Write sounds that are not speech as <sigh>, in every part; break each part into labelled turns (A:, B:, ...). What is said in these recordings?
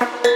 A: in <laughs>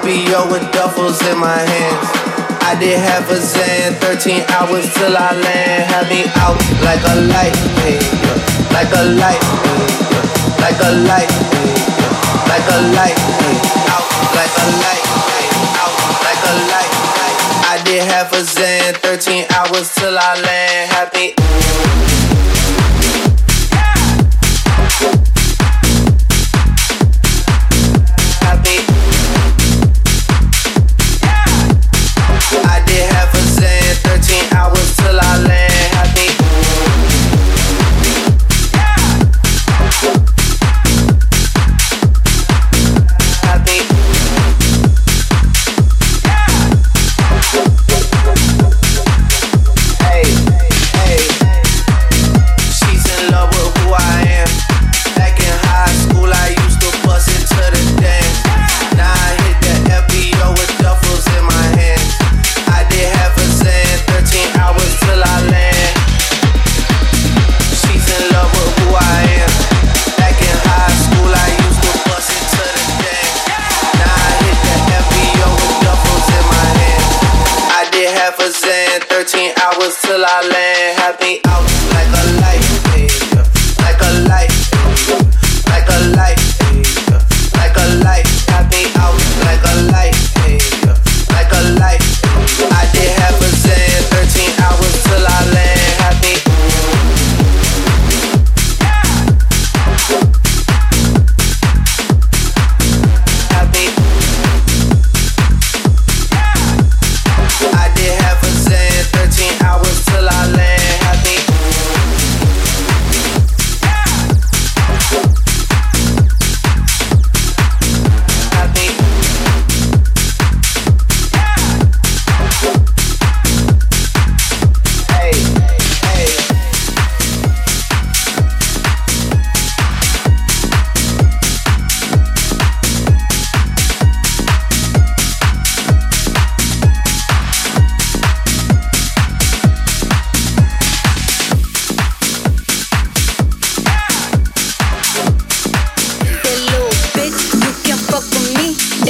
A: FBO with duffels in my hands. I did half a Zan, 13 hours till I land. Had me out like a light, like a light. Like a light, like a light, out like a light, out like a light. I did half a Zan, 13 hours till I land. 13
B: hours till I land. Have me out like a light.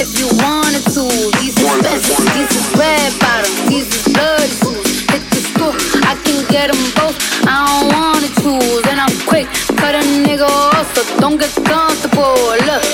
B: if you wanted to. These are Benzes, these are red bottoms, these are bloody
C: shoes. Hit the school, I
D: can get them both. I don't wanna choose, and I'm quick, cut a nigga off, so don't get comfortable. Look.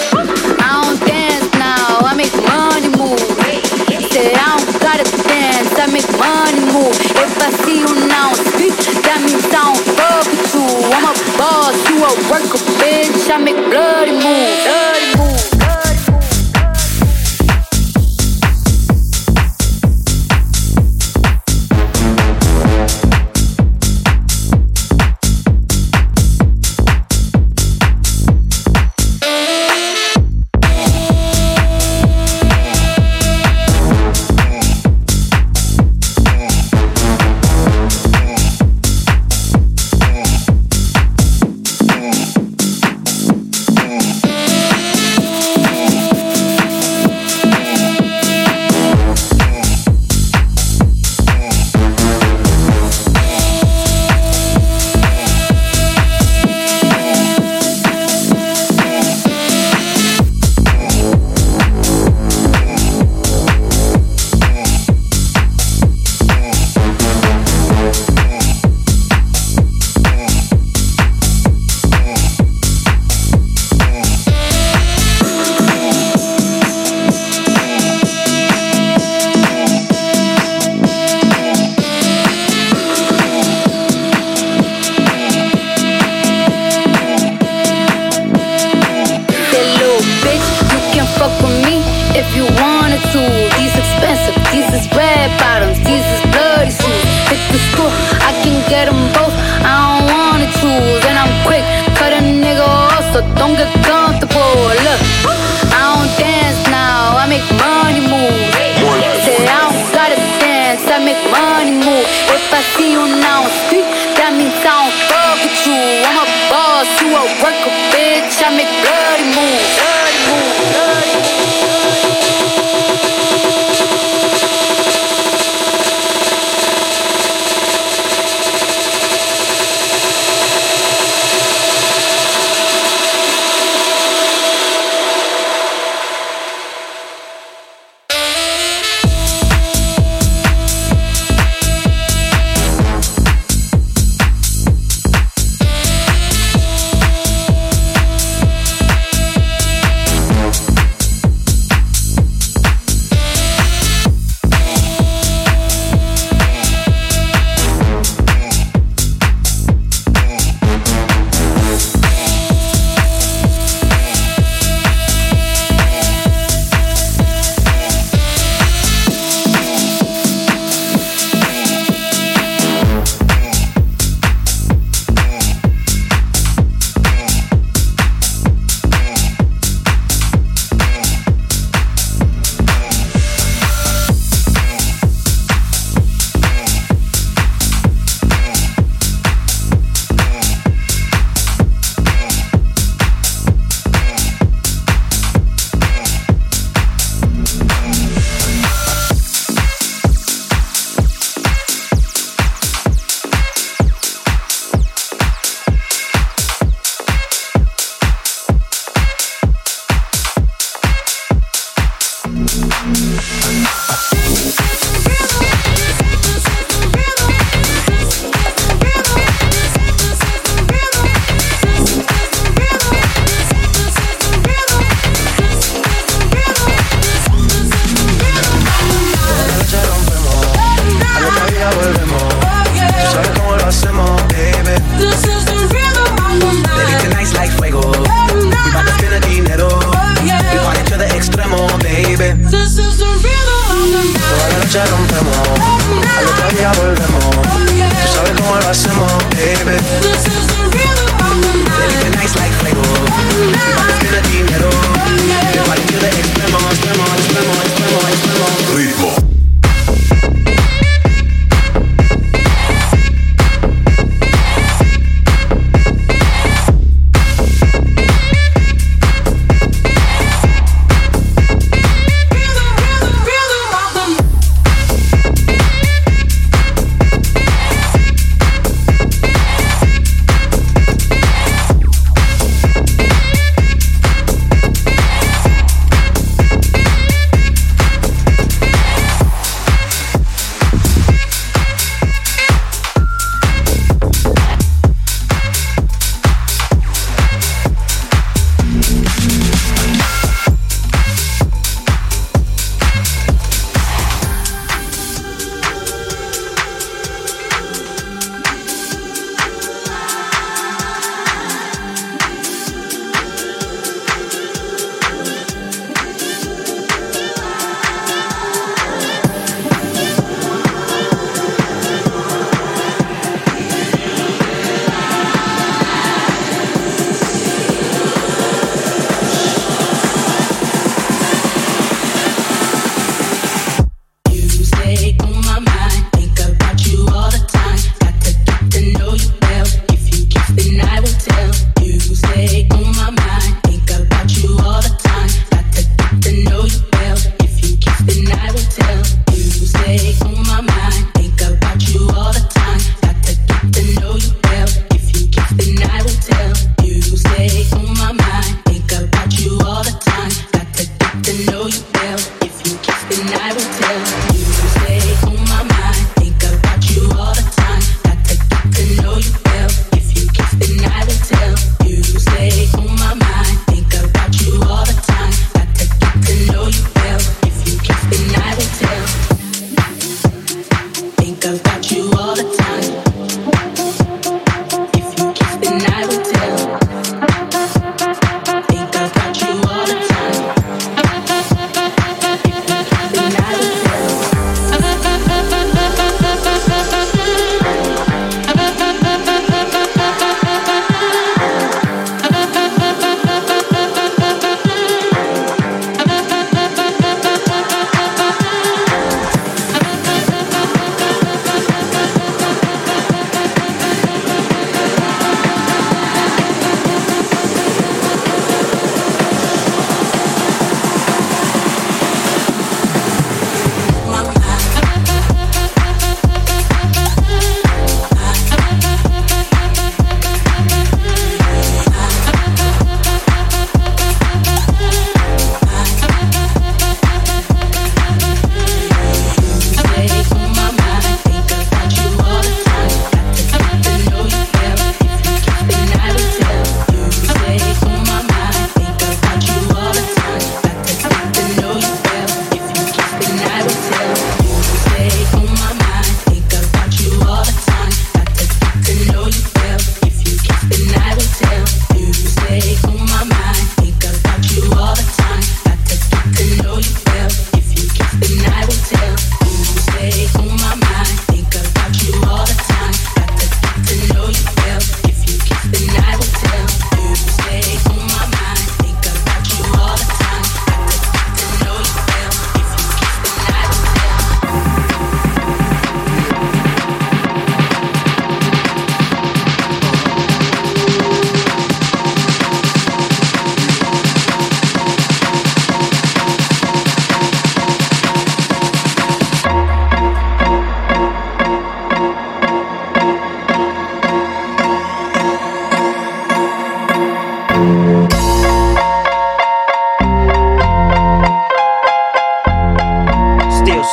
D: Música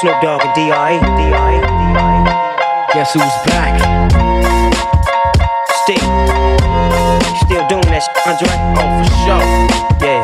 D: Snoop Dogg and D.I. Guess who's back? Still, still doing that, shit. Andre. Oh, for sure. Yeah.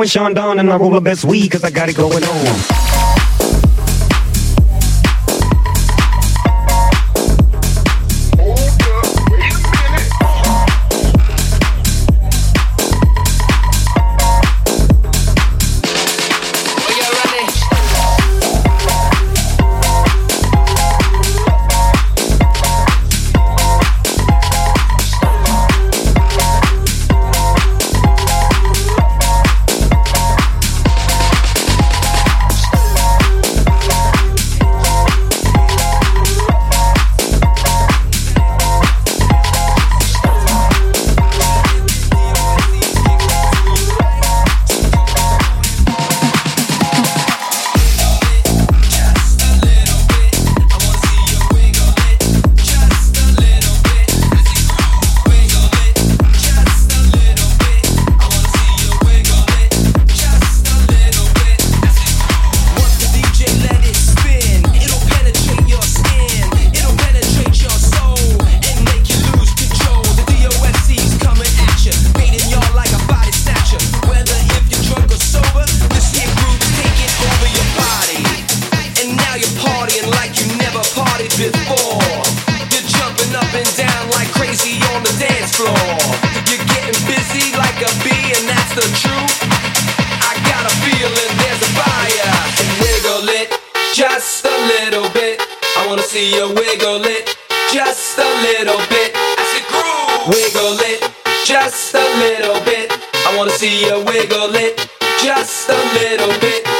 D: and Sean Don, and I
E: roll the best weed, cause I got it going on. just a little bit.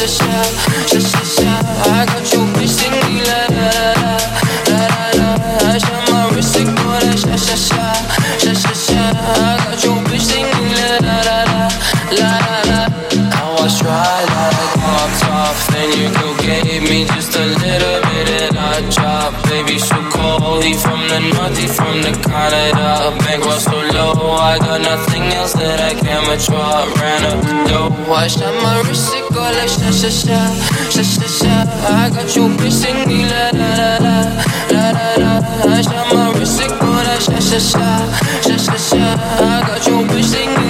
E: yourself much more I ran up. The door, I shot my wrist, it go like sha sha sha Sha sha sha. I got you bitch me la la la la La la la. I shot my wrist, it go like sha sha sha Sha sha sha. I got you bitch
F: me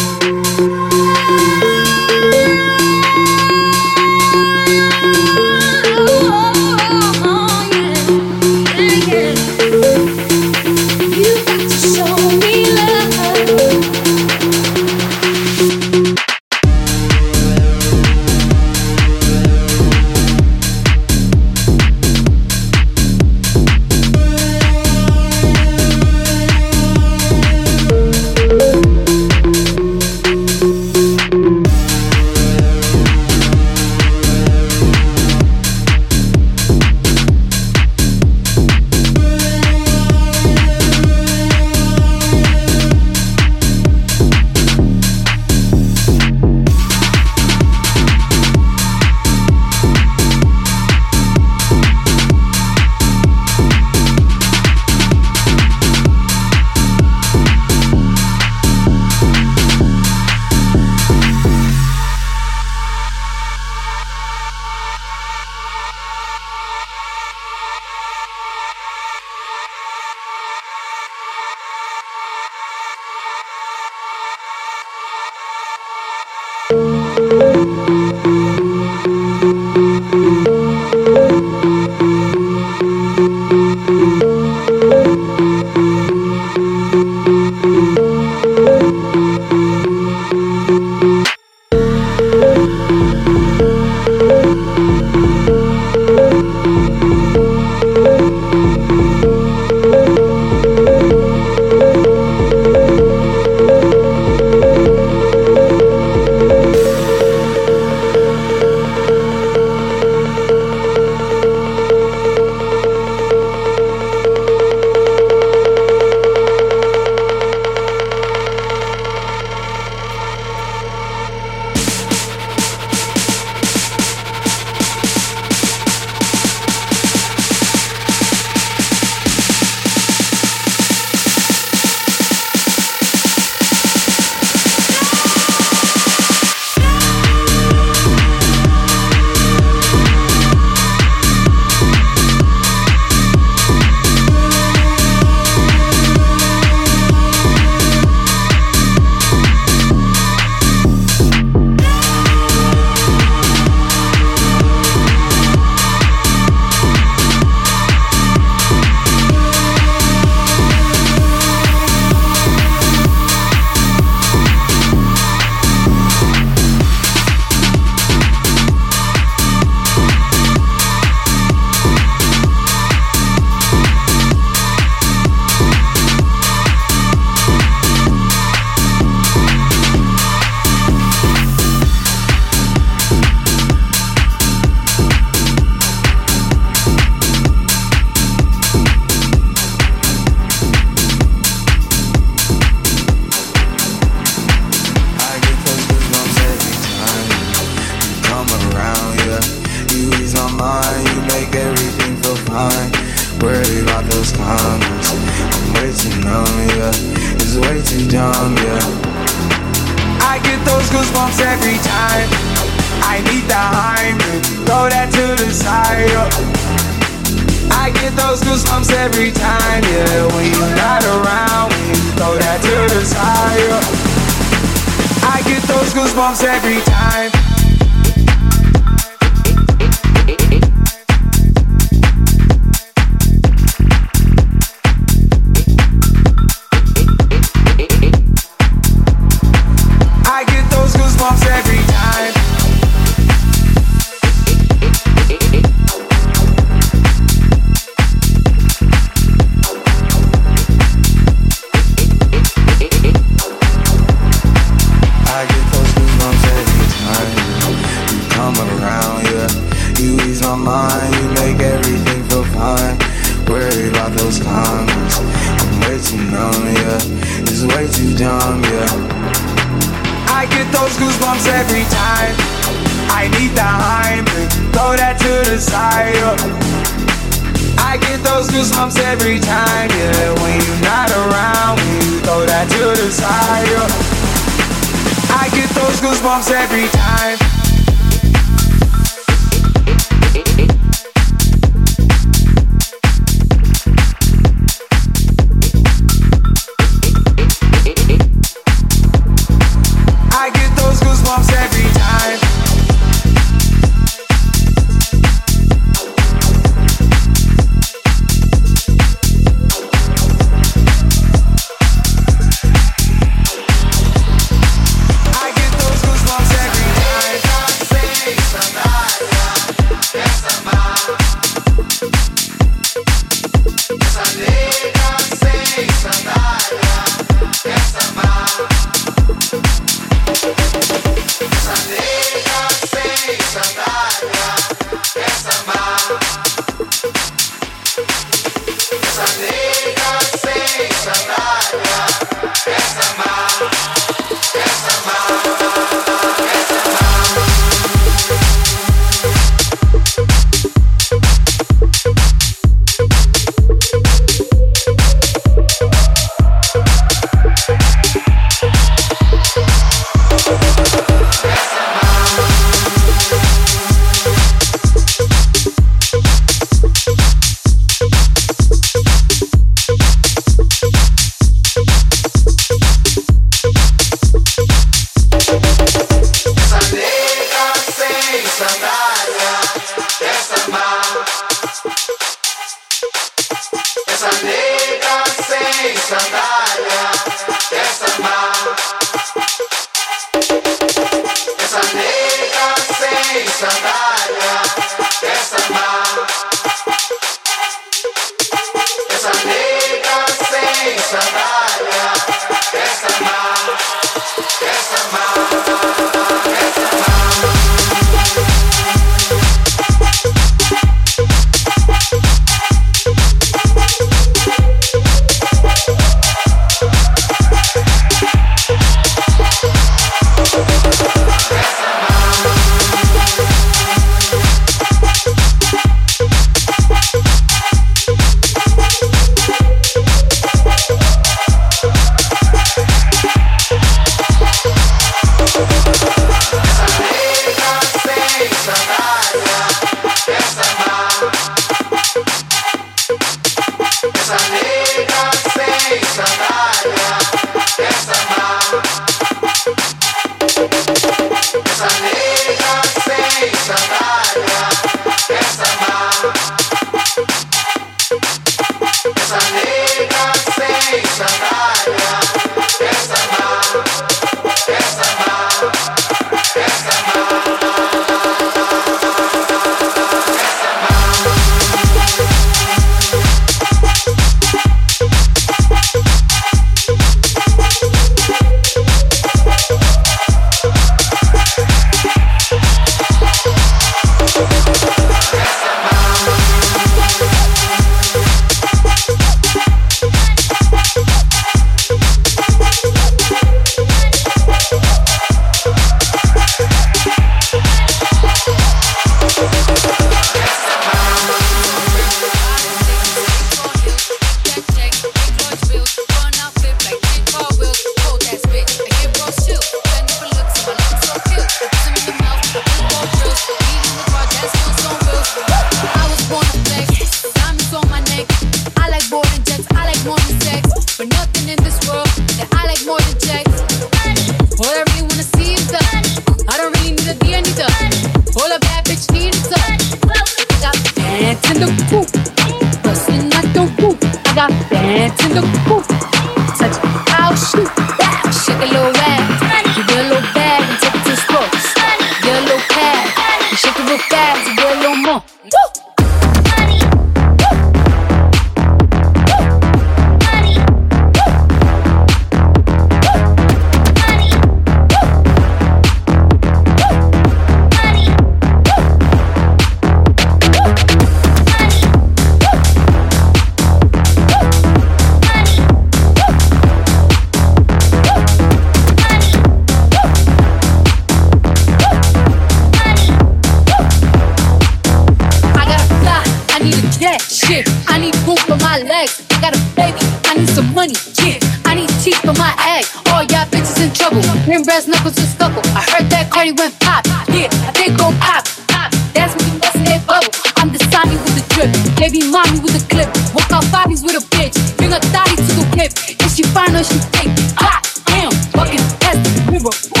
B: shit. I need poop for my legs. I got a baby. I need some money. Yeah. I need teeth for my egg. All y'all bitches in trouble. Rim brass knuckles to scuffle. I heard that Cardi went pop. Yeah, did go pop. Pop. That's when you bustin' that bubble. I'm the Sami with the drip. Baby mommy with the clip. Walk out bodies with a bitch. Bring a thotty to the whip. If she find her, she take. Hot. Damn. Fucking test. River. Ooh.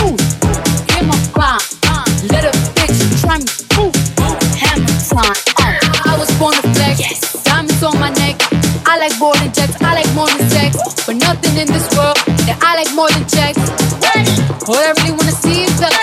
B: I like boarding jets. I like more than sex. But nothing in this world that I like more than checks. All I really wanna see is love.